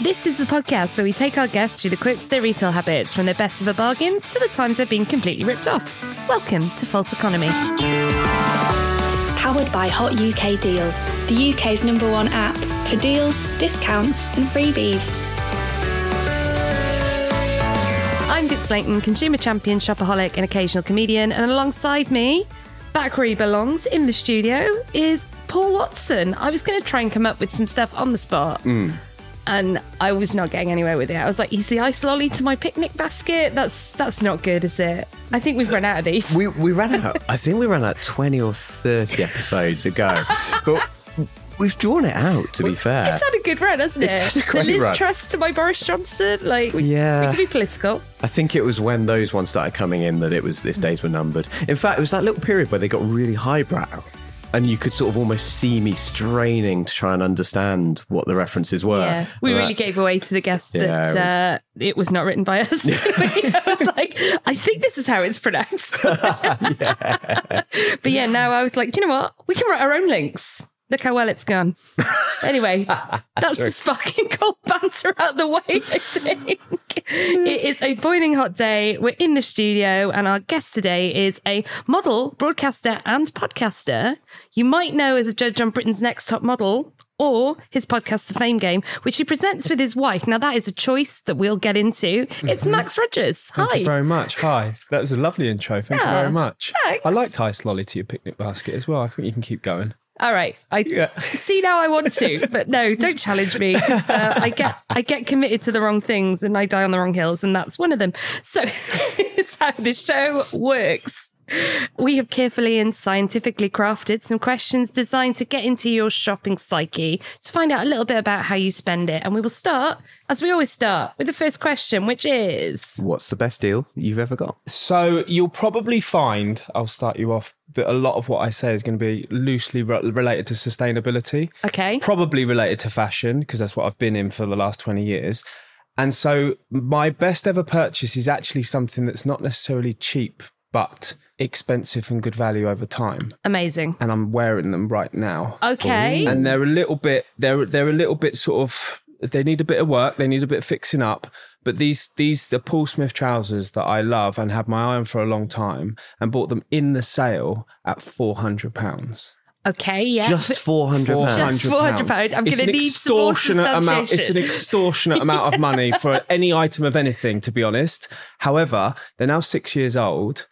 This is the podcast where we take our guests through the quirks of their retail habits, from their best ever bargains to the times they've been completely ripped off. Welcome to False Economy. Powered by Hot UK Deals, the UK's number one app for deals, discounts, and freebies. I'm Vix Leyton, consumer champion, shopaholic, and occasional comedian, and alongside me, back where he belongs in the studio, is Paul Watson. I was going to try and come up with some stuff on the spot. Hmm. And I was not getting anywhere with it. I was like, "Is the ice lolly to my picnic basket? That's that's not good, is it?" I think we've run out of these. We we ran out. I think we ran out twenty or thirty episodes ago, but we've drawn it out. To be fair, It's had a good run, hasn't it? It's had a the great Liz run. Truss to my Boris Johnson. Like, we, Yeah. we can be political. I think it was when those ones started coming in that it was this days were numbered. In fact, it was that little period where they got really highbrow, and you could sort of almost see me straining to try and understand what the references were. Yeah, we And really that- gave away to the guest Yeah, that it was- uh, it was not written by us. I was like, I think this is how it's pronounced. but yeah, now I was like, you know what? We can write our own links. Look how well it's gone. Anyway, that's the sparking cold banter out the way, I think. It is a boiling hot day. We're in the studio, and our guest today is a model, broadcaster, and podcaster. You might know as a judge on Britain's Next Top Model or his podcast, The Fame Game, which he presents with his wife. Now, that is a choice that we'll get into. It's mm-hmm. Max Rogers. Hi. Thank you very much. Hi. That was a lovely intro. Thank Yeah, you very much. thanks. I liked Ice Lolly to your picnic basket as well. I think you can keep going. All right, I Yeah. see now. I want to, but no, don't challenge me. Uh, I get I get committed to the wrong things, and I die on the wrong hills, and that's one of them. So, it's how the show works. We have carefully and scientifically crafted some questions designed to get into your shopping psyche to find out a little bit about how you spend it. And we will start, as we always start, with the first question, which is What's the best deal you've ever got? So you'll probably find, I'll start you off, that a lot of what I say is going to be loosely re- related to sustainability. okay. Probably related to fashion, because that's what I've been in for the last 20 years. And so my best ever purchase is actually something that's not necessarily cheap, but expensive and good value over time. Amazing. And I'm wearing them right now. Okay. and they're a little bit they're they're a little bit sort of they need a bit of work they need a bit of fixing up but these these the paul smith trousers that i love and have my eye on for a long time and bought them in the sale at 400 pounds Okay. Yeah. Just four hundred pounds. Just £400. I'm gonna an need some more extortionate amount. It's an extortionate amount of money for any item of anything, to be honest. However, they're now six years old,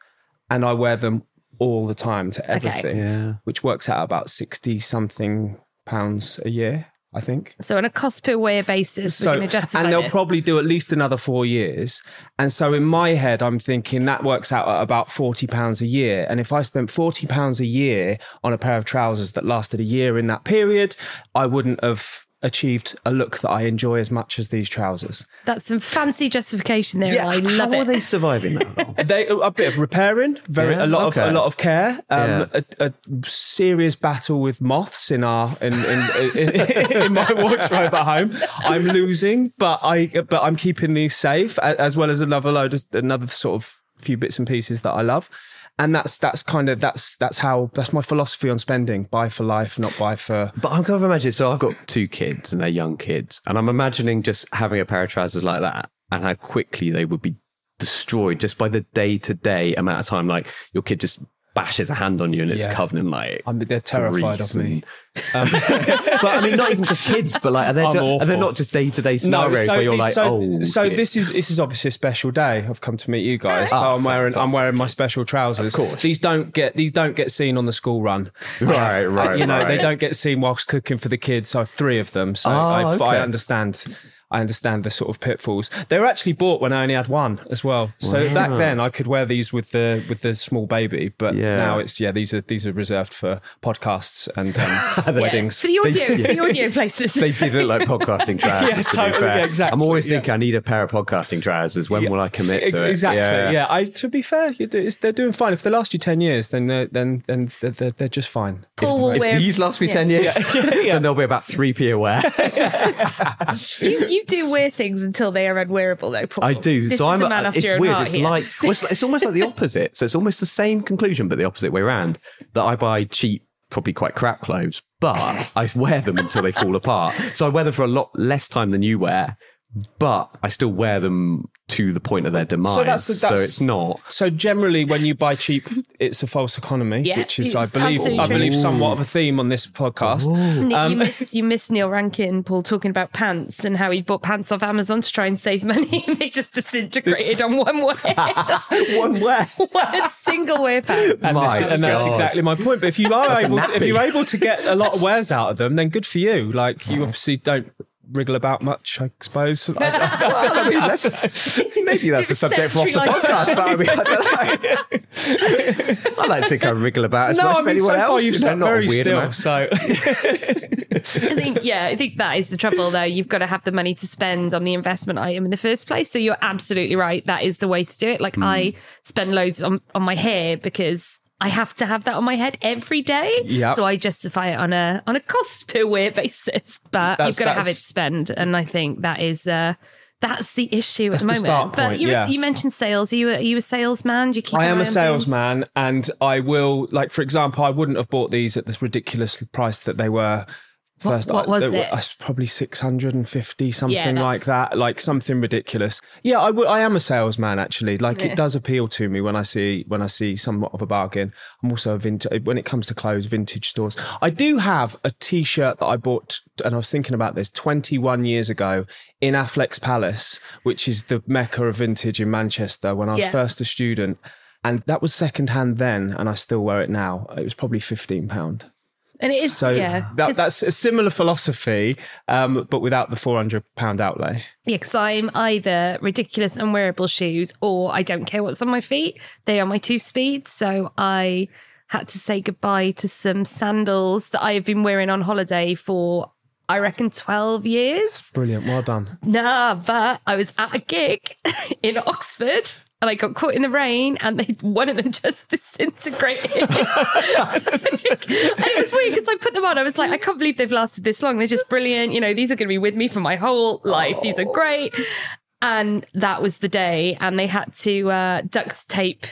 and I wear them all the time to everything, Yeah. which works out about sixty something pounds a year, I think. So on a cost per wear basis, we're going to justify and they'll this. probably do at least another four years. And so in my head, I'm thinking that works out at about forty pounds a year. And if I spent forty pounds a year on a pair of trousers that lasted a year in that period, I wouldn't have achieved a look that I enjoy as much as these trousers. That's some fancy justification there. Yeah, I love how it. are they surviving that long? They a bit of repairing, very Yeah, a lot okay. of a lot of care, um, Yeah. a, a serious battle with moths in our in in, in, in my wardrobe at home. I'm losing, but I but I'm keeping these safe as well as another load of another sort of few bits and pieces that I love. And that's that's kind of that's that's how that's my philosophy on spending. Buy for life, not buy for But I'm kind of imagining. So I've got two kids, and they're young kids, and I'm imagining just having a pair of trousers like that, and how quickly they would be destroyed just by the day to day amount of time. Like your kid just bashes a hand on you, and it's Yeah. covered in like. I mean, they're terrified of me. and- but I mean, not even just kids, but like, are they, I'm are they not just day to day scenarios where you're these- like, so, oh, so shit. this is this is obviously a special day. I've come to meet you guys, so Ah, I'm wearing fuck I'm wearing my special trousers. Of course. these don't get these don't get seen on the school run. Right, Uh, right, You know, they don't get seen whilst cooking for the kids. So I have three of them. So Oh, I, I understand. I understand the sort of pitfalls. They were actually bought when I only had one as well. So back then I could wear these with the with the small baby, but Yeah. now it's yeah these are these are reserved for podcasts and um, Yeah, weddings. for the audio, for the audio places. They did look like podcasting trousers. Yeah, to be totally, fair. yeah, exactly, I'm always yeah. thinking I need a pair of podcasting trousers. When will I commit to Ex- it? Exactly. Yeah. I, to be fair, you do, it's, they're doing fine. If they last you ten years, then they're, then then they're, they're, they're just fine. Paul will If wear. these last me 10 years, then they'll be about 3p a wear. you, you do wear things until they are unwearable, though, Paul. I do. This so I'm. a it's your weird. It's here. like well, it's, it's almost like the opposite. So it's almost the same conclusion, but the opposite way around. That I buy cheap, probably quite crap clothes, but I wear them until they fall apart. So I wear them for a lot less time than you wear, but I still wear them to the point of their demise. So, that's- that's- it's not. So generally, when you buy cheap, it's a false economy, Yeah, which is, I believe, absolutely I true. believe, somewhat of a theme on this podcast. Um, you miss you miss Neil Rankin, Paul, talking about pants and how he bought pants off Amazon to try and save money, and they just disintegrated on one wear, One wear. one single wear pants. And, this- and that's exactly my point. But if you are That's able, to, if you're able to get a lot of wares out of them, then good for you. Like you obviously don't wrigle about much, I suppose. I- I- Well, I mean, that's, maybe that's a subject for off the Century podcast, but I mean, I don't know. I don't think I wriggle about as no, much I as mean, so anyone far else. you've you sat not a very weird still. man. So I think, yeah, I think that is the trouble, though. You've got to have the money to spend on the investment item in the first place. So you're absolutely right. That is the way to do it. Like hmm. I spend loads on, on my hair because I have to have that on my head every day. Yep. So I justify it on a on a cost per wear basis. But That's- you've got to have it spend, and I think that is. uh that's the issue at the the moment. but point, yeah. you mentioned sales. Are you a, are you a salesman? Do you keep I am a salesman, and I will, like, for example, I wouldn't have bought these at this ridiculous price that they were. First, what I- was were- it? I was probably six hundred and fifty, something that's- like that, like something ridiculous. Yeah, I would- I am a salesman actually. Like, Yeah. it does appeal to me when I see when I see somewhat of a bargain. I'm also a vintage when it comes to clothes, vintage stores. I do have a T-shirt that I bought, and I was thinking about this 21 years ago in Affleck's Palace, which is the mecca of vintage in Manchester. When I was Yeah. first a student. And that was second hand then, and I still wear it now. It was probably fifteen pound. And it is, So yeah. that, that's a similar philosophy, um, but without the four hundred pound outlay. Yeah, because I'm either ridiculous unwearable shoes or I don't care what's on my feet. They are my two speeds. So I had to say goodbye to some sandals that I have been wearing on holiday for, I reckon, 12 years. Brilliant, well done. Nah, but I was at a gig in Oxford. And I got caught in the rain, and they, one of them just disintegrated. and it was weird because I put them on. I was like, I can't believe they've lasted this long. They're just brilliant. You know, these are going to be with me for my whole life. These are great. And that was the day, and they had to uh, duct tape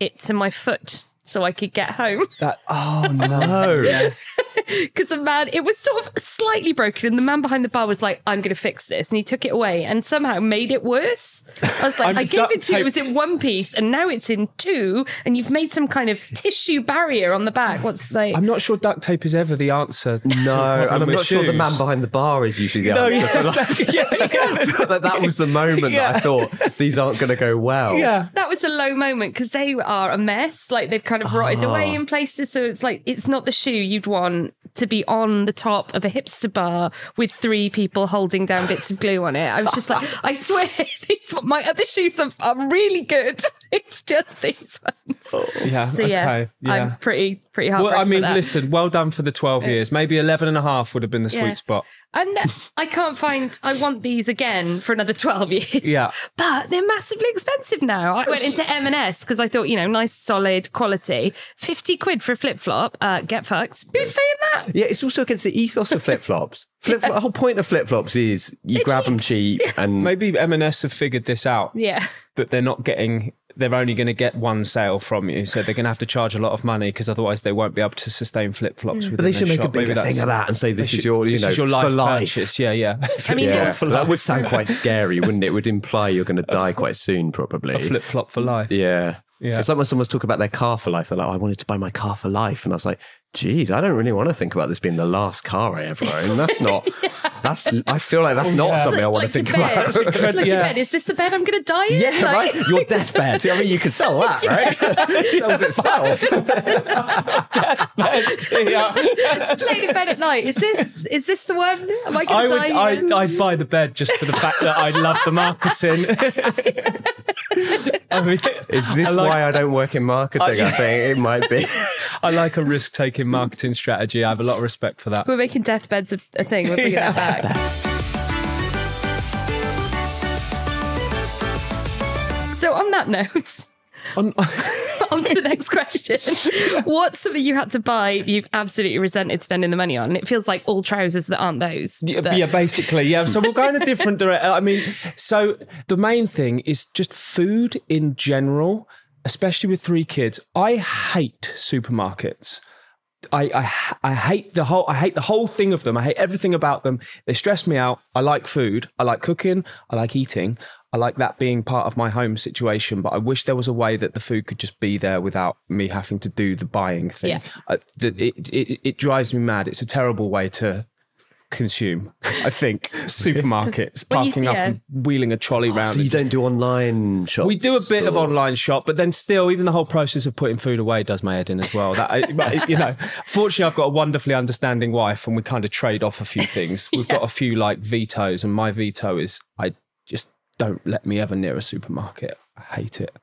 it to my foot so I could get home. That oh No. Because the man, it was sort of slightly broken, and the man behind the bar was like, "I'm going to fix this," and he took it away and somehow made it worse. I was like, I'm gave it to you. It was in one piece, and now it's in two, and you've made some kind of tissue barrier on the back. What's like?" I'm not sure duct tape is ever the answer. No, and I'm with not sure the man behind the bar is usually the No, answer. yeah, for like- yeah, yeah. that, that was the moment that I thought these aren't going to go well. yeah. that was a low moment because they are a mess. Like they've kind of rotted away Ah. in places. So it's like it's not the shoe you'd want to be on the top of a hipster bar with three people holding down bits of glue on it. I was just like, I swear, these my other shoes are, are really good. It's just these ones. Yeah. So yeah, okay. Yeah. I'm pretty pretty well. I mean, that. listen, well done for the 12 years. Maybe 11 and a half would have been the sweet spot. And I can't find. I want these again for another twelve years. Yeah. but they're massively expensive now. I went into M and S because I thought, you know, nice, solid quality. Fifty quid for a flip flop. Uh, get fucked. Who's paying that? Yeah, it's also against the ethos of flip flops. Flip, The whole point of flip flops is you grab them cheap and Maybe M&S have figured this out. Yeah. that they're not getting they're only going to get one sale from you so they're going to have to charge a lot of money because otherwise they won't be able to sustain flip-flops mm. But they should make a bigger thing of that and say this is your, you this know, is your life for life. purchase yeah yeah I mean, Yeah, yeah. that would sound quite scary, wouldn't it? It would imply you're going to die quite soon, probably. flip-flop for life Yeah. Yeah. It's like when someone's talking about their car for life. They're like, "Oh, I wanted to buy my car for life. And I was like, geez, I don't really want to think about this being the last car I ever own. That's not, that's, I feel like that's oh, not yeah. something I want to think bed. about. It's like your Yeah. bed. Is this the bed I'm going to die in? Yeah, Like- right. Your deathbed. I mean, you could sell that, right? it sells itself. yeah. Just laying in bed at night. Is this is this the one? Am I I going to would die? I, in? I'd buy the bed just for the fact that I love the marketing I mean Is this I like- why I don't work in marketing? I, think it might be. I like a risk-taking marketing strategy I have a lot of respect for that We're making deathbeds a, a thing. We're bringing that back. So on that note, On- on to the next question. What's something you had to buy you've absolutely resented spending the money on? It feels like all trousers that aren't those. Yeah, but- yeah, basically, yeah. So we'll go in a different direction. I mean, so the main thing is just food in general, especially with three kids. I hate supermarkets. I, I I hate the whole I hate the whole thing of them. I hate everything about them. They stress me out. I like food. I like cooking. I like eating. I like that being part of my home situation. But I wish there was a way that the food could just be there without me having to do the buying thing. Yeah. Uh, I, that it, it it drives me mad. It's a terrible way to consume. I think supermarkets you- parking up and wheeling a trolley round. So you don't do online shops? we do a bit of online shop, but then still, even the whole process of putting food away does my head in as well. That I- you know, fortunately, I've got a wonderfully understanding wife, and we kind of trade off a few things. We've got a few like vetoes, and my veto is I just don't let me ever near a supermarket. I hate it.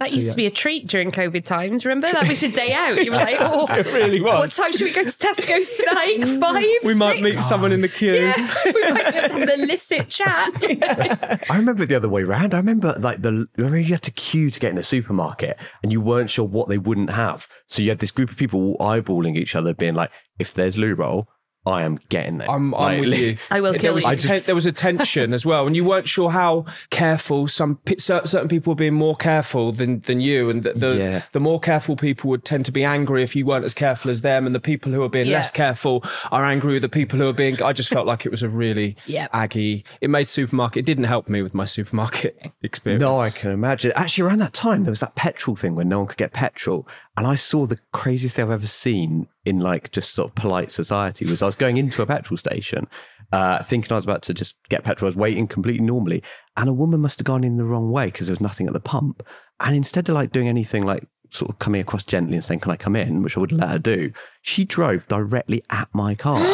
That used to be a treat during COVID times. Remember that was your day out. You were like, oh, It really was. what time should we go to Tesco's tonight? Five. We might six? meet someone in the queue. Yeah, we might have an illicit chat. I remember the other way round. I remember like the remember you had to queue to get in a supermarket and you weren't sure what they wouldn't have. So you had this group of people eyeballing each other, being like, "If there's loo roll, I am getting there. I'm, I'm Like, with you. I will there kill was you. a ten- there was a tension as well, and you weren't sure how careful some pe- certain people were being more careful than than you, and the the, Yeah. the more careful people would tend to be angry if you weren't as careful as them, and the people who are being Yeah. less careful are angry with the people who are being. I just felt like it was a really Yep. aggy. It made supermarket. It didn't help me with my supermarket experience. No, I can imagine. Actually, around that time, there was that petrol thing when no one could get petrol. And I saw the craziest thing I've ever seen in like just sort of polite society was I was going into a petrol station, uh, thinking I was about to just get petrol. I was waiting completely normally. And a woman must have gone in the wrong way because there was nothing at the pump. And instead of like doing anything like sort of coming across gently and saying, Can I come in? which I would let her do, she drove directly at my car.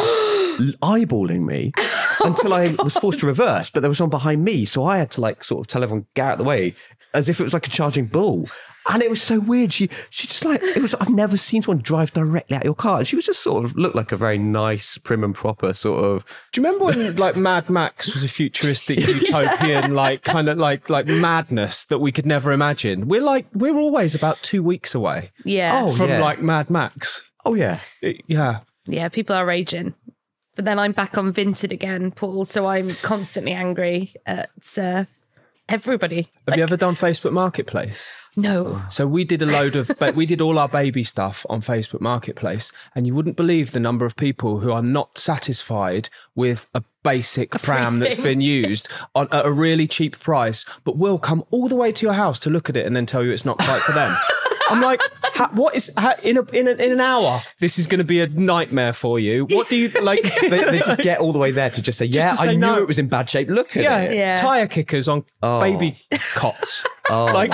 eyeballing me until I was forced to reverse, but there was someone behind me. So I had to like sort of tell everyone, get out of the way, as if it was like a charging bull. And it was so weird. She she just like it was I've never seen someone drive directly at your car. And she was just sort of looked like a very nice, prim and proper sort of Do you remember when like Mad Max was a futuristic utopian like kind of like like madness that we could never imagine? We're like we're always about two weeks away Yeah. Oh, from yeah. like Mad Max. Oh yeah. It- yeah. Yeah, people are raging. But then I'm back on Vinted again, Paul. So I'm constantly angry at uh, everybody. Have you ever done Facebook Marketplace? No. So we did a load of, but we did all our baby stuff on Facebook Marketplace, and you wouldn't believe the number of people who are not satisfied with a basic pram that's been used on at a really cheap price, but will come all the way to your house to look at it and then tell you it's not quite for them. I'm like, ha, what is ha, in a, in a, in an hour? This is going to be a nightmare for you. What do you like? They, they just get all the way there to just say, Yeah, to say I knew it was in bad shape. Look at yeah, it. Yeah. tire kickers on Oh. baby cots. Oh. Like,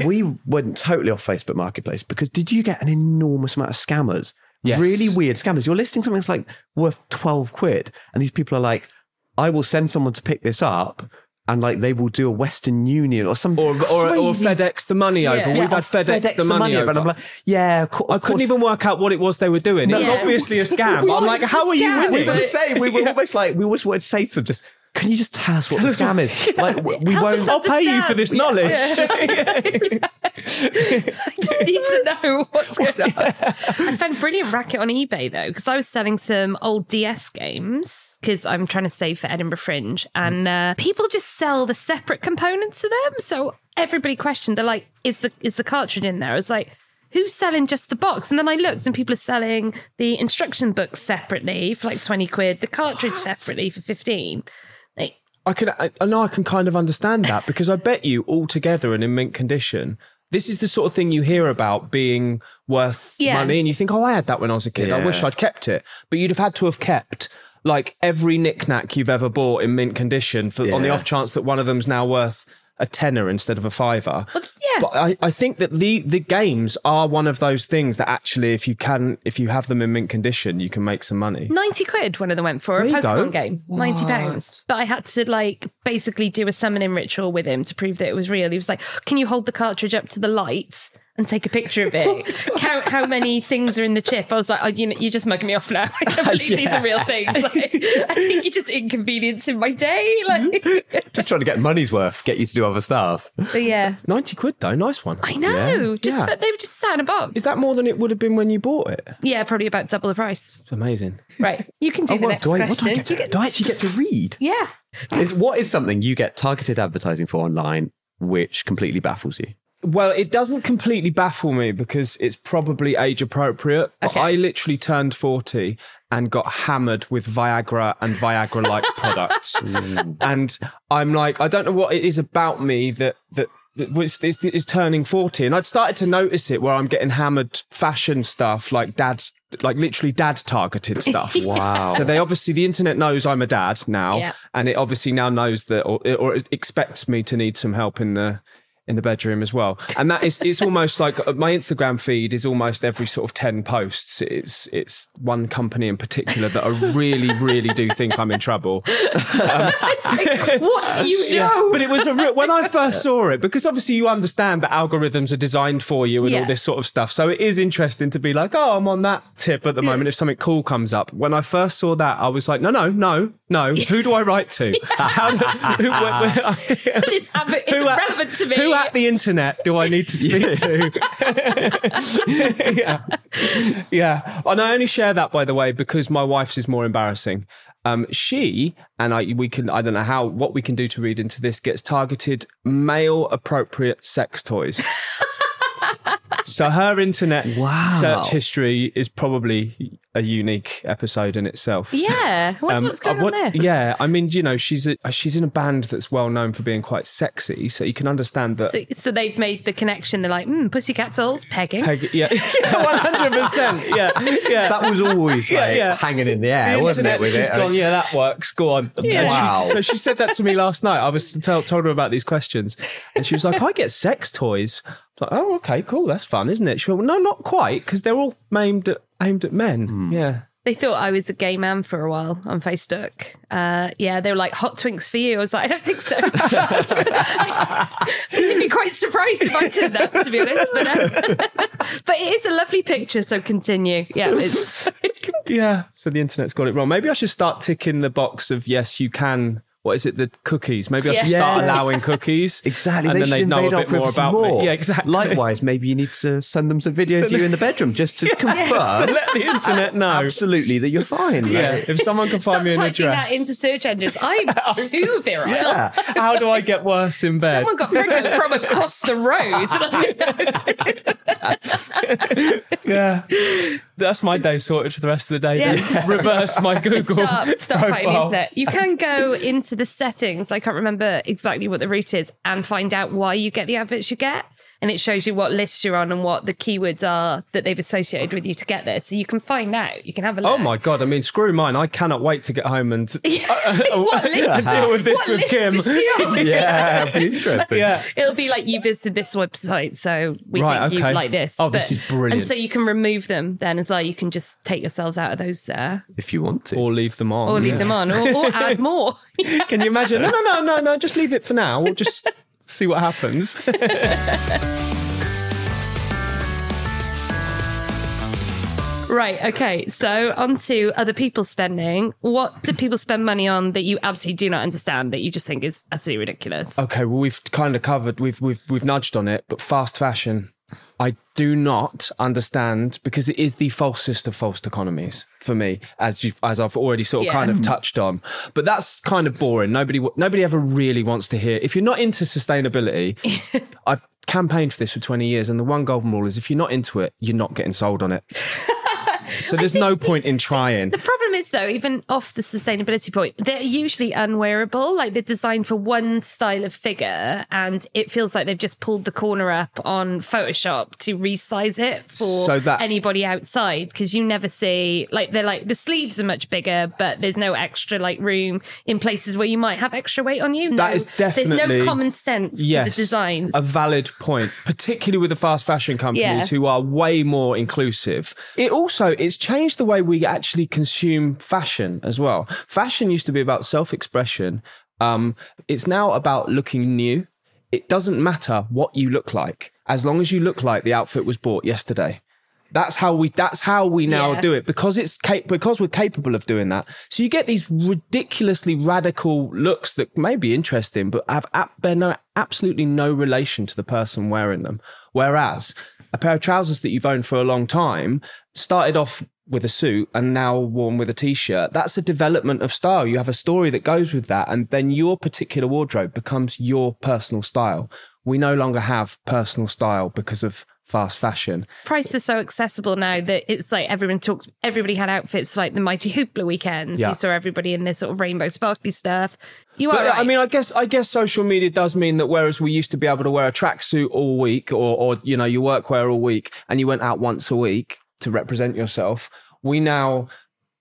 we went totally off Facebook Marketplace because did you get an enormous amount of scammers? Yes. Really weird scammers. You're listing something that's like worth 12 quid, and these people are like, I will send someone to pick this up, and like they will do a Western Union or some or, or, or FedEx the money over. Yeah. We've had or FedEx, the money, over. And I'm like, yeah, I couldn't even work out what it was they were doing. It was Yeah. obviously a scam. I'm like, how are you scam? We were the same. We were almost like we always wanted to say to them, just can you just tell us what tell the scam is? Yeah. Like, we won't. I'll pay you for this yeah. knowledge. Yeah. I just need to know what's going on. I found a brilliant racket on eBay though, because I was selling some old DS games because I'm trying to save for Edinburgh Fringe, and uh, people just sell the separate components to them. So everybody questioned. They're like, "Is the is the cartridge in there?" I was like who's selling just the box? And then I looked and people are selling the instruction book separately for like 20 quid, the cartridge what? separately for 15. I can, I, I know I can kind of understand that because I bet you all together and in mint condition. This is the sort of thing you hear about being worth Yeah. money, and you think, "Oh, I had that when I was a kid. I wish I'd kept it." But you'd have had to have kept like every knickknack you've ever bought in mint condition for on the off chance that one of them's now worth a tenner instead of a fiver. yeah. But I, I think that the the games are one of those things that actually, if you can, if you have them in mint condition, you can make some money. 90 quid one of them went for a There you Pokemon go. game. 90 pounds. But I had to like basically do a summoning ritual with him to prove that it was real. He was like, Can you hold the cartridge up to the lights and take a picture of it? Count how many things are in the chip. I was like, oh, you know, you're just mugging me off now. I can't believe these are real things. Like, I think you're just inconveniencing my day. Mm-hmm. Like, Just trying to get money's worth, get you to do other stuff. but yeah. Ninety quid though, nice one. I know. Just Yeah. for, they were just sat in a box. Is that more than it would have been when you bought it? yeah, probably about double the price. It's amazing. Right. You can oh, do Oh, the what, next do, I, question. do, I get to, You get- do I actually get to read? yeah. Is, what is something you get targeted advertising for online which completely baffles you? Well, it doesn't completely baffle me because it's probably age appropriate. But Okay. I literally turned 40 and got hammered with Viagra and Viagra like products. Mm. And I'm like, I don't know what it is about me that, that, that was, is, is turning 40. And I'd started to notice it where I'm getting hammered fashion stuff like dad, like literally dad targeted stuff. Wow. So they obviously the internet knows I'm a dad now, Yeah. and it obviously now knows that, or, or it expects me to need some help in the in the bedroom as well. And that is it's almost like uh, my Instagram feed is almost every sort of ten posts. It's it's one company in particular that I really really do think I'm in trouble. what do you know? But it was a real, when I first saw it because obviously you understand that algorithms are designed for you and Yeah. all this sort of stuff. So it is interesting to be like, oh, I'm on that tip at the moment. If something cool comes up, when I first saw that, I was like, no, no, no, no. Who do I write to? How do, who, where- where- this habit is who at- to me. Who at the internet do I need to speak to? yeah. Yeah. And I only share that, by the way, because my wife's is more embarrassing. Um, she and I, we can, I don't know how, what we can do to read into this gets targeted male appropriate sex toys. So her internet Wow. search history is probably a unique episode in itself. yeah. What's, Um, what's going uh, what- on there? Yeah, I mean, you know, she's a, she's in a band that's well known for being quite sexy, so you can understand that. So, so they've made the connection. They're like, hmm, pussycat dolls, pegging. Peg- yeah, one hundred percent. Yeah, yeah. That was always like, yeah. hanging in the air, the wasn't it? With just it? gone. Yeah, that works. Go on. And she- Wow. so she said that to me last night. I was tell, told her about these questions, and she was like, "I get sex toys." I was like, oh, okay, cool. That's fun, isn't it? She went, well, "No, not quite, because they're all aimed at aimed at men." Hmm. Yeah. They thought I was a gay man for a while on Facebook. Uh, yeah, they were like, hot twinks for you. I was like, I don't think so. I'd be quite surprised if I did that, to be honest. But, uh, but it is a lovely picture, so continue. Yeah, it's. Yeah. So the internet's got it wrong. Maybe I should start ticking the box of yes, you can. What is it? The cookies. Maybe I should Yeah. start Yeah. allowing cookies. Exactly. And they then should they'd know invade a our bit more privacy about more. me. Yeah, exactly. Likewise, maybe you need to send them some videos So of you in the bedroom just to so confirm let the internet know. absolutely that you're fine. Yeah. Like, If someone can find Stop me an typing address. that into search engines. I'm too virile. yeah. How do I get worse in bed? Someone got pregnant from across the road. yeah. That's my day sorted for the rest of the day. Yeah, just- Reverse my Google Just stop, stop fighting internet. You can go into the settings. I can't remember exactly what the route is, and find out why you get the adverts you get. And it shows you what lists you're on and what the keywords are that they've associated with you to get there. So you can find out. You can have a look. Oh my god! I mean, screw mine. I cannot wait to get home and what list? deal with this what with Kim. is she on? Yeah, it'd be interesting. Yeah. It'll be like you visited this website, so we Right, think okay. you like this. Oh, this is brilliant. And so you can remove them then as well. You can just take yourselves out of those uh, If you want to. Or leave them on. or leave yeah. them on or, or add more. Can you imagine? No, no, no, no, no. Just leave it for now. We'll just see what happens. Right. Okay. So on to other people's spending. What do people spend money on that you absolutely do not understand that you just think is absolutely ridiculous? Okay, well we've kind of covered we've we've we've nudged on it, but fast fashion I do not understand because it is the falsest of false economies for me, as you as I've already sort of Yeah. kind of touched on. But that's kind of boring. Nobody nobody ever really wants to hear. If you're not into sustainability, I've campaigned for this for 20 years, and the one golden rule is if you're not into it, you're not getting sold on it. so there's no point in trying. The problem is, though, even off the sustainability point, they're usually unwearable. Like they're designed for one style of figure, and it feels like they've just pulled the corner up on Photoshop to resize it for So that- anybody outside. Because you never see, like, they're like the sleeves are much bigger, but there's no extra like room in places where you might have extra weight on you. That No- is definitely there's no common sense yes, to the designs. A valid point, particularly with the fast fashion companies Yeah. who are way more inclusive. It also it's changed the way we actually consume fashion as well. Fashion used to be about self-expression. Um, it's now about looking new. It doesn't matter what you look like, as long as you look like the outfit was bought yesterday. That's how we. That's how we now Yeah. do it because it's cap- because we're capable of doing that. So you get these ridiculously radical looks that may be interesting, but have ap- no, absolutely no relation to the person wearing them. Whereas a pair of trousers that you've owned for a long time started off with a suit and now worn with a t-shirt that's a development of style you have a story that goes with that and then your particular wardrobe becomes your personal style we no longer have personal style because of fast fashion Price is so accessible now that it's like everyone talks. Everybody had outfits for like the Mighty Hoopla weekends. Yeah. You saw everybody in this sort of rainbow sparkly stuff. You But are right. I mean, I guess I guess social media does mean that whereas we used to be able to wear a tracksuit all week, or or you know your workwear all week, and you went out once a week to represent yourself, we now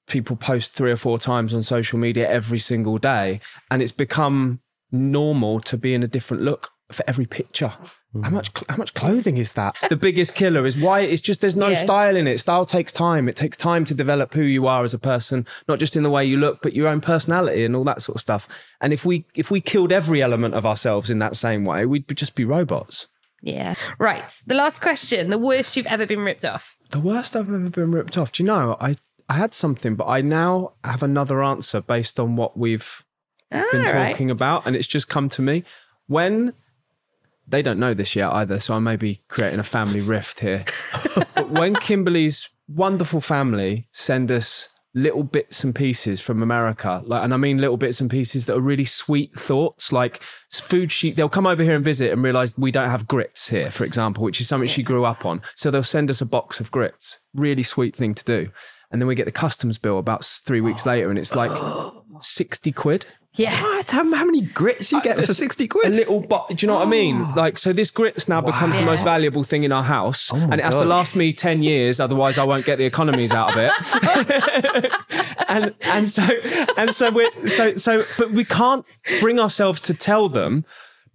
people post three or four times on social media every single day, and it's become normal to be in a different look for every picture. How much how much clothing is that? The biggest killer is why it's just there's no Yeah. style in it. Style takes time. It takes time to develop who you are as a person, not just in the way you look, but your own personality and all that sort of stuff. And if we if we killed every element of ourselves in that same way, we'd just be robots. Yeah. Right. The last question: the worst you've ever been ripped off. The worst I've ever been ripped off. Do you know? I I had something, but I now have another answer based on what we've been All right. talking about, and it's just come to me. When they don't know this yet either, so I may be creating a family rift here. but when Kimberly's wonderful family send us little bits and pieces from America, like, and I mean little bits and pieces that are really sweet thoughts, like food she they'll come over here and visit and realize we don't have grits here, for example, which is something she grew up on. So they'll send us a box of grits. Really sweet thing to do. And then we get the customs bill about three weeks later, and it's like 60 quid. Yeah. What? How, how many grits you uh, get for There's 60 A little but Do you know what I mean? Like, so this grits now becomes the most valuable thing in our house, oh and it has to last me ten years. Otherwise, I won't get the economies out of it. and and so and so we are so so, but we can't bring ourselves to tell them.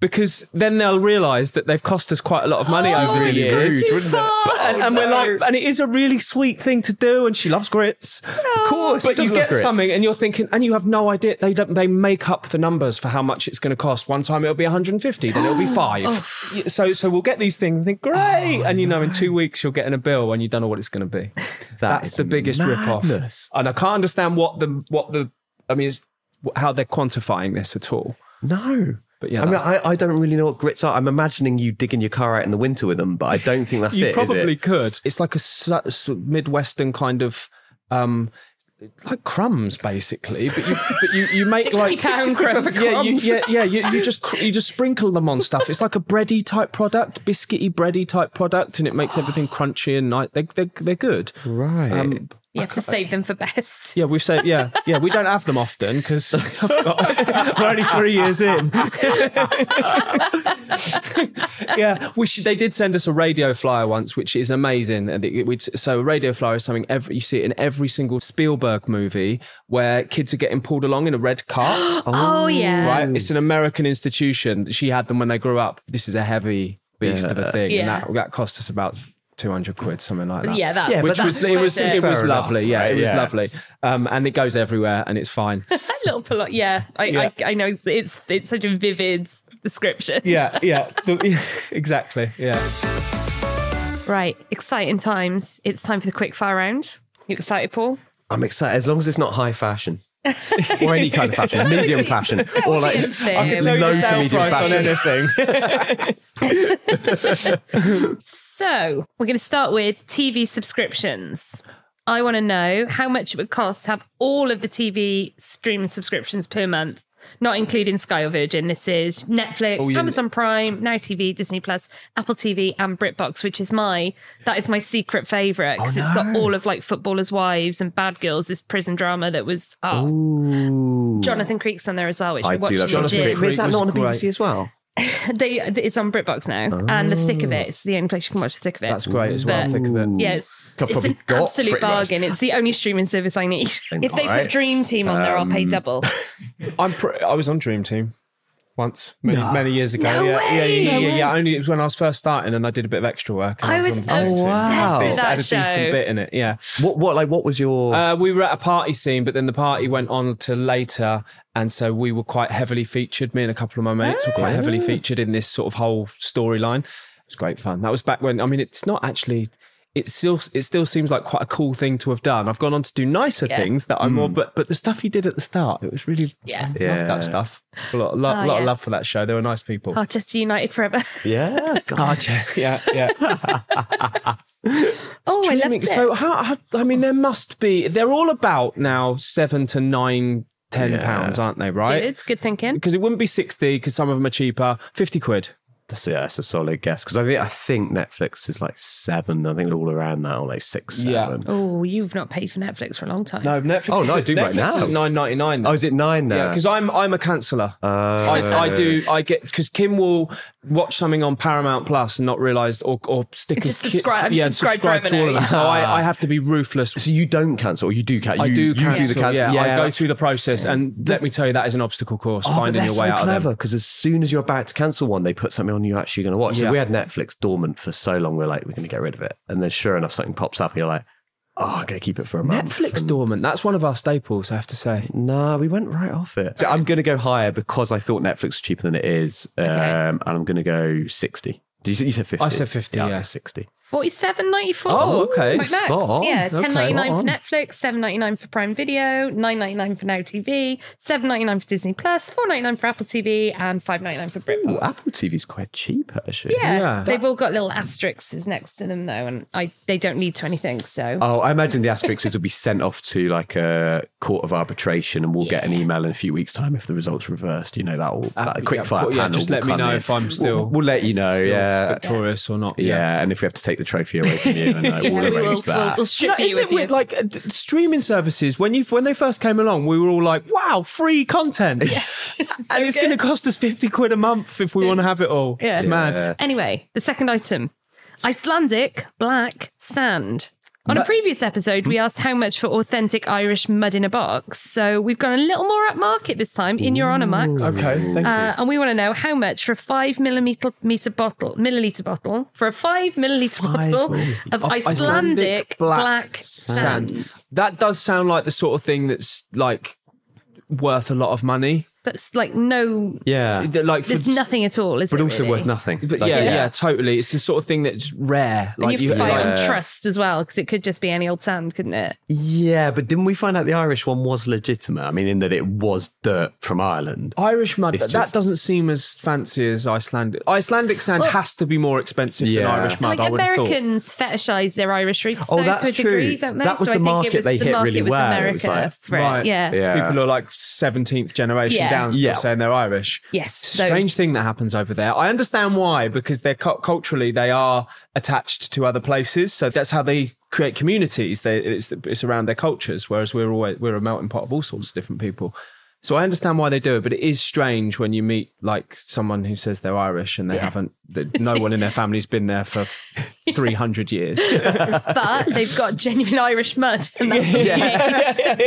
Because then they'll realise that they've cost us quite a lot of money oh, over the years, gone too wouldn't it? far. and, and we're like, and it is a really sweet thing to do, and she loves grits. Oh. Of course, But you get grits. something, and you're thinking, and you have no idea. They don't, they make up the numbers for how much it's going to cost. One time it'll be 150, then it'll be five. Oh. So so we'll get these things and think, great, oh, and you know, in two weeks you're getting a bill, and you don't know what it's going to be. That's the biggest rip off, and I can't understand what the what the I mean, how they're quantifying this at all. No. But yeah, I mean, I, I don't really know what grits are. I'm imagining you digging your car out in the winter with them, but I don't think that's it. you it. is probably it? could. It's like a su- su- midwestern kind of. um like crumbs, basically, but you but you, you make 60 like pound crumbs. Yeah, you, yeah, yeah. You, you just cr- you just sprinkle them on stuff. It's like a bready type product, biscuity bready type product, and it makes everything crunchy and nice. They they they're good. Right. Um, You have to save them for best. yeah, we've saved. yeah, yeah. We don't have them often because we're only three years in. yeah, we should, they did send us a radio flyer once, which is amazing. And we'd- So a radio flyer is something every you see it in every single Spielberg movie where kids are getting pulled along in a red cart. Oh, yeah. right, it's an American institution. She had them when they grew up. This is a heavy beast of a thing, Yeah. and that that cost us about. 200 quid, something like that. Yeah, that's Yeah, but Which that's was it was worth it was Fair enough, lovely, yeah, right? it was Yeah. lovely, um, and it goes everywhere, and it's fine. a little polo- yeah, I, Yeah. I I know it's, it's it's such a vivid description. yeah, yeah, the- exactly, yeah. Right, exciting times. It's time for the quick fire round. You excited, Paul? I'm excited as long as it's not high fashion or any kind of fashion, medium fashion, or like I can Tell you low the to sale medium price on fashion. anything. So we're going to start with TV subscriptions. I want to know how much it would cost to have all of the TV streaming subscriptions per month, not including Sky or Virgin. This is Netflix, Oh, yeah. Amazon Prime, Now TV, Disney Plus, Apple TV, and BritBox, which is my that is my secret favorite because it's got all of like Footballers' Wives and Bad Girls, this prison drama that was oh, Ooh. Jonathan Creek's on there as well, which I, I watched do in love Jonathan. Creek. Is that not on the was BBC as well? They, it's on BritBox now, and the thick of it. It's the only place you can watch the thick of it. That's great as well. But- Thick of it. Yes, I've it's an absolute pretty much. bargain. It's the only streaming service I need. if they Alright. put Dream Team on there, I'll pay um, double. I'm pr- I was on Dream Team once many many years ago. No yeah, way! yeah, yeah, No yeah, way. yeah. Only it was when I was first starting, and I did a bit of extra work. and I was on- obsessed wow. with It that had a show. decent bit in it. Yeah. What? What? Like, what was your? Uh, we were at a party scene, but then the party went on to later, and so we were quite heavily featured. Me and a couple of my mates were quite heavily featured in this sort of whole storyline. It was great fun. That was back when. I mean, it's not actually. It still it still seems like quite a cool thing to have done. I've gone on to do nicer Yeah. things that I'm more, mm. but but the stuff you did at the start, it was really Yeah. I Yeah. that stuff. A lot, lot, Oh, lot yeah. of love for that show. They were nice people. Manchester United forever. yeah. God. Oh, yeah, yeah, yeah. Oh, I loved it. So how, how? I mean, there must be. They're all about now seven to nine, ten Yeah. pounds, aren't they? Right? It's good thinking. Because it wouldn't be sixty because some of them are cheaper. Fifty quid. That's, yeah, that's a solid guess because I think I think Netflix is like seven. I think all around that, or like six, Yeah. seven. Oh, you've not paid for Netflix for a long time. No, Netflix. Oh, is no, I at- do right Netflix now. Is nine ninety nine. Oh, is it nine now? Yeah, because I'm I'm a canceller. Uh, I, I do I get because Kim will watch something on Paramount Plus and not realise or or stick a Just ki- subscribe- I'm yeah subscribed subscribe to all of now, them. So I, I have to be ruthless. So you don't cancel, or you do cancel? I you, do you cancel. do the cancel. Yeah, I go through the process, and let me tell you, that is an obstacle course. Oh, finding your way so out of clever them. because as soon as you're about to cancel one, they put something on you're actually going to watch. So Yeah. we had Netflix dormant for so long, we're like, we're going to get rid of it, and then sure enough, something pops up, and you're like, oh, I'm going to keep it for a month. Netflix And- dormant. That's one of our staples. I have to say. Nah, we went right off it. So I'm going to go higher because I thought Netflix was cheaper than it is, um, and I'm going to go sixty. Did you, say- you said fifty? I said 50, I'll yeah. sixty. Forty-seven ninety-four. Oh, okay. Quite nice. Spot on. Yeah, Okay, ten ninety-nine spot for on. Netflix, seven ninety-nine for Prime Video, nine ninety-nine for Now TV, seven ninety-nine for Disney Plus, four ninety-nine for Apple TV, and five ninety-nine for Ooh, Britbox. Apple TV's quite cheap actually. Yeah, Yeah. they've all got little asterisks next to them though, and I they don't lead to anything. So Oh, I imagine the asterisks will be sent off to like a court of arbitration, and we'll get an email in a few weeks' time if the results reversed. You know that will that yeah, quick fire cool. Yeah, panel. just let me know in. if I'm still- We'll, we'll let you know. Still yeah, victorious or not? yeah, and if we have to take the trophy away from you, then uh, yeah, we'll we will arrange we'll, that. we'll You know, isn't with it you. weird? Like uh, d- streaming services, when you when they first came along, we were all like, "Wow, free content!" and it's going to cost us fifty quid a month if we want to have it all. Yeah. It's mad. Anyway, the second item Icelandic black sand. On a previous episode, we asked how much for authentic Irish mud in a box. So we've gone a little more upmarket this time in your honour, Max. Okay, thank Uh, and we want to know how much for a five millimeter meter bottle, milliliter bottle, for a five milliliter bottle of Of Icelandic, black, sand. That does sound like the sort of thing that's like worth a lot of money. That's like no, yeah, That, Like, for, there's nothing at all, is but it? also really? worth nothing. But Like, yeah, yeah, totally. It's the sort of thing that's rare. And you have to buy it on trust as well, because it could just be any old sand, couldn't it? Yeah, but didn't we find out the Irish one was legitimate? I mean, in that it was dirt from Ireland. Irish mud. It's that doesn't seem as fancy as Icelandic. Icelandic sand Well- has to be more expensive Yeah. than Irish mud. like I would have. Americans fetishize their Irish roots Oh, though, that's to a degree, true. don't they? That was so the I think market it was they the hit market really was well. It America was like- for it. Right. Yeah. Yeah. People are like 17th generation Yeah. Down still Yeah. saying they're Irish. Yes, It's a strange thing that happens over there. I understand why, because they're cu- culturally, they are attached to other places. So that's how they create communities. They, it's, it's around their cultures, whereas we're always, we're a melting pot of all sorts of different people. So I understand why they do it, but it is strange when you meet like someone who says they're Irish and they haven't, that no one in their family's been there for 300 years. But they've got genuine Irish mud, and that's you need.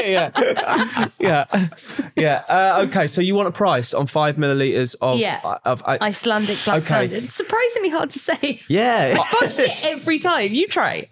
yeah, yeah, yeah. Uh, okay, so you want a price on five milliliters of Yeah. of, I- Icelandic black Okay. sand. It's surprisingly hard to say. Yeah, Fudged it every time. You try.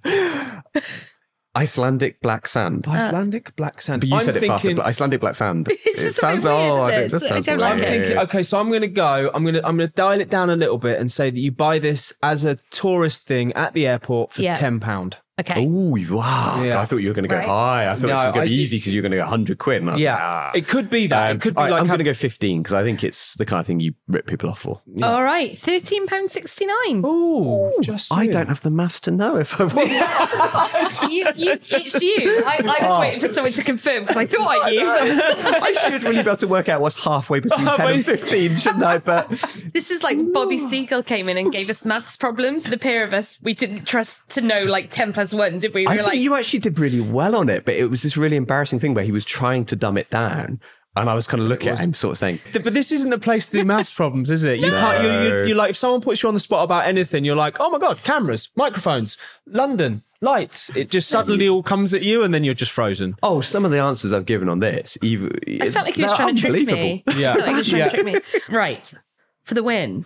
Icelandic black sand. Uh, Icelandic black sand. But you I'm said it faster. But Icelandic black sand. It's it just sounds weird, oh, I it? don't- I don't like I'm it. thinking. Okay, so I'm going to go. I'm going to. I'm going to dial it down a little bit and say that you buy this as a tourist thing at the airport for Yeah. ten pound. Okay. Oh wow! Yeah. I thought you were going to go Right. high. I thought No, this was going to be easy because you were going to go hundred quid. And I was Yeah, like, ah. it could be that. Um, it could be all right, like I'm going to go fifteen because I think it's the kind of thing you rip people off for. All right. Thirteen pound sixty nine. Ooh, just I you. don't have the maths to know if I want. You, you, it's you. I, I was waiting for someone to confirm because I thought I knew. I should really be able to work out what's halfway between ten and fifteen, shouldn't I? But This is like Bobby Seagull came in and gave us maths problems. The pair of us, we didn't trust to know like ten plus one, did we? We I were think like, you actually did really well on it. But it was this really embarrassing thing where he was trying to dumb it down, and I was kind of looking at him, sort of saying, But this isn't the place to do maths problems, is it? You can't. You, you, you like if someone puts you on the spot about anything, you're like, oh my god, cameras, microphones, London, lights. It just suddenly all comes at you, and then you're just frozen. "Oh, some of the answers I've given on this, even I felt like he was trying to trick me. Yeah. Like he was trying Yeah. to trick me. Right. For the win,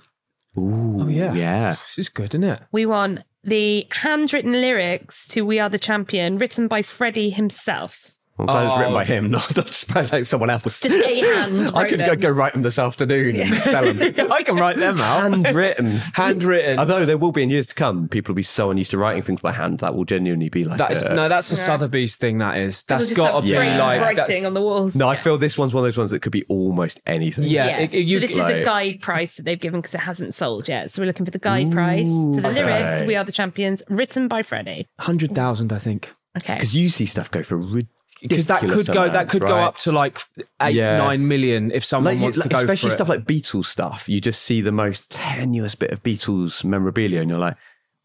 Ooh, Oh, yeah. yeah. This is good, isn't it? we want the handwritten lyrics to We Are the Champion, written by Freddie himself. I'm glad it's written Oh. by him, not not just by like someone else. Just get your hand. I could go, go write them this afternoon and sell them. I can write them out. Handwritten. Handwritten. Although there will be in years to come, people will be so unused to writing things by hand that will genuinely be like. That is a- no, that's a Sotheby's thing. That is. That's got to have be framed like writing that's- on the walls. No, I feel this one's one of those ones that could be almost anything. Yeah, Yeah. it- it- you- so this is a guide price that they've given because it hasn't sold yet. So we're looking for the guide price. So the lyrics, "We Are the Champions," written by Freddie. hundred thousand, I think. Okay. Because you see stuff go for ridiculous. Because that could go, that amounts, could go right? up to like eight, Yeah. nine million if someone Like, you- wants like, to go especially for it. stuff like Beatles stuff. You just see the most tenuous bit of Beatles memorabilia, and you're like,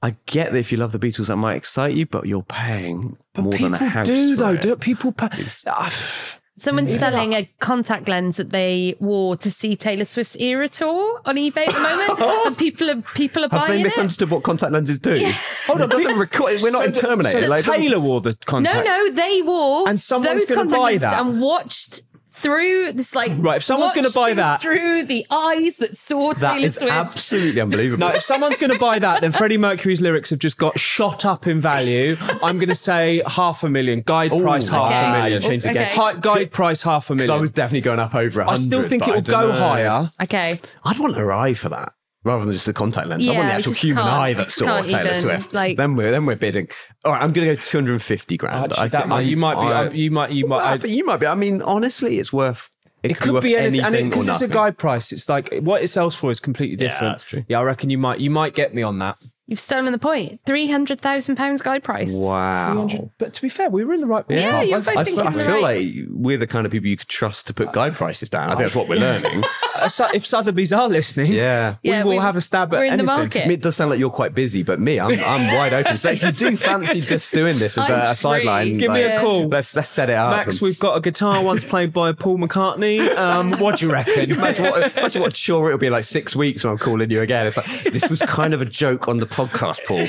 I get that if you love the Beatles, that might excite you, but you're paying more than a house. do for though. it. Do people pay? Someone's selling a contact lens that they wore to see Taylor Swift's era tour on eBay at the moment, and people are people are Have buying they it. misunderstood what contact lenses do? Hold on, doesn't record. We're not in Terminator. So like, Taylor wore the No, contact. no, no, they wore And someone's those gonna contact buy lenses that? and watched through this like Right, if someone's gonna buy that- through the eyes that saw that Taylor is Swift. absolutely unbelievable. No, if someone's going to buy that, then Freddie Mercury's lyrics have just got shot up in value. I'm going to say half a million. Guide Ooh, price half okay. a million. Change changed it again. Okay. Hi- guide price half a Because million. I was definitely going up over a I hundred. still think it will go know. higher. okay, I'd want an eye for that. Rather than just the contact lens, I want the actual human eye that saw Taylor even, Swift. like- then we're then we're bidding. All right, I'm going to go 250 grand. Actually, I that think might, you might be. I- uh, you might. You might. Well, I- but you might be. I mean, honestly, it's worth. It, It could worth be anything, anything and because or it's a nothing. guide price, it's like what it sells for is completely different. Yeah, different. that's true. Yeah, I reckon you might you might get me on that. you've stolen the point. Three hundred thousand pounds guide price. Wow. But to be fair, we were in the right. Yeah, ballpark. you're I- both I, thinking I the feel right- like we're the kind of people you could trust to put guide prices down. I think that's what we're learning. So- if Sotheby's are listening, Yeah. we Yeah, will we- have a stab at we're in the anything. market. I mean, it does sound like you're quite busy, but me, I'm, I'm wide open. So if you do fancy just doing this as I'm a, a sideline, Give me a call. Let's let's set it up. Max, and- we've got a guitar once played by Paul McCartney. Um, what do you reckon? Imagine what, imagine what sure it'll be like six weeks when I'm calling you again. It's like this was kind of a joke on the podcast, Paul.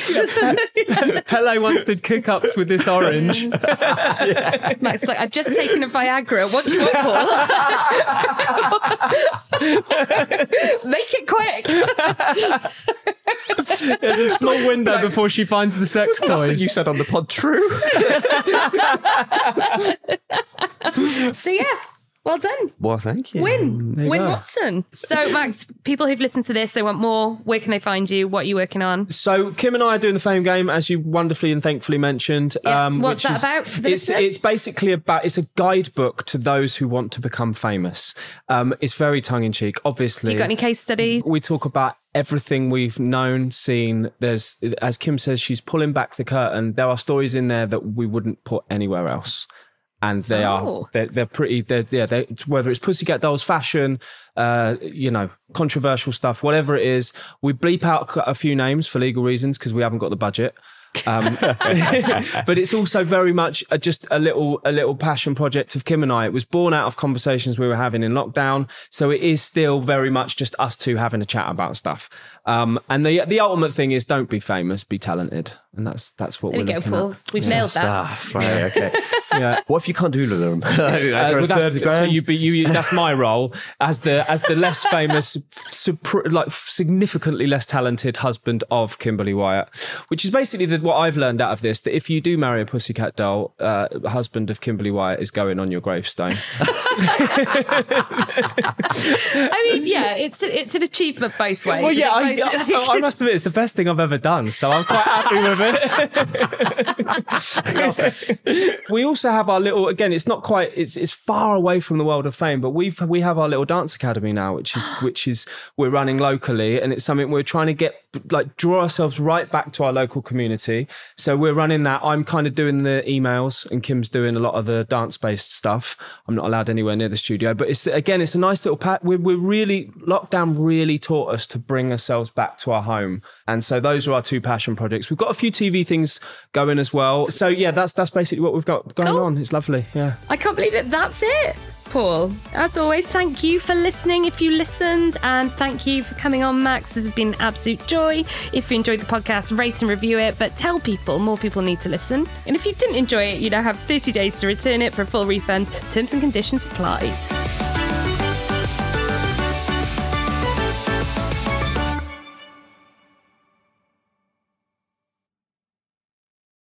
Pele once did kick ups with this orange. Max like, I've just taken a Viagra. What do you want, Paul? Make it quick. There's a small window before she finds the sex toys. you said on the pod true. So yeah, well done. well, thank you. Win. you Win go. Watson. So Max, people who've listened to this, they want more. Where can they find you? What are you working on? So Kim and I are doing the Fame Game, as you wonderfully and thankfully mentioned. Yeah. Um, What's which that is- about for the it's, listeners? it's basically about it's a guidebook to those who want to become famous. Um, it's very tongue in cheek, obviously. You got any case studies? we talk about everything we've known, seen. There's, as Kim says, she's pulling back the curtain. There are stories in there that we wouldn't put anywhere else. And they Oh. are, they're, they're pretty, they're, yeah, they, whether it's Pussycat Dolls fashion, uh, you know, controversial stuff, whatever it is, we bleep out a few names for legal reasons because we haven't got the budget. Um, but it's also very much a, just a little a little passion project of Kim and I. It was born out of conversations we were having in lockdown, so it is still very much just us two having a chat about stuff. Um, and the the ultimate thing is don't be famous, be talented, and that's that's what There we we're go, looking Paul. at. We've nailed that. Ah, right, okay. Yeah. What if you can't do them? that's Uh, a well, that's, so grand. you be you. That's my role as the as the less famous, supr- like significantly less talented husband of Kimberly Wyatt, which is basically the, what I've learned out of this. That if you do marry a pussycat doll, uh, husband of Kimberly Wyatt is going on your gravestone. I mean, yeah, it's a, it's an achievement both ways. well, yeah, I, I, I must admit it's the best thing I've ever done, so I'm quite happy with it. we also have our little again. It's not quite. It's it's far away from the world of fame, but we've we have our little dance academy now, which is which is we're running locally, and it's something we're trying to get like draw ourselves right back to our local community. So we're running that. I'm kind of doing the emails, and Kim's doing a lot of the dance based stuff. I'm not allowed anywhere near the studio, but it's again, it's a nice little pat. We're, we're really lockdown really taught us to bring ourselves back to our home, and so those are our two passion projects. We've got a few TV things going as well. So yeah, that's that's basically what we've got going Cool. on. It's lovely. Yeah. I can't believe it. That's it. Paul, as always, thank you for listening if you listened, and thank you for coming on, Max. This has been an absolute joy. If you enjoyed the podcast, rate and review it, but tell people more people need to listen. And if you didn't enjoy it, you now have 30 days to return it for a full refund. Terms and conditions apply.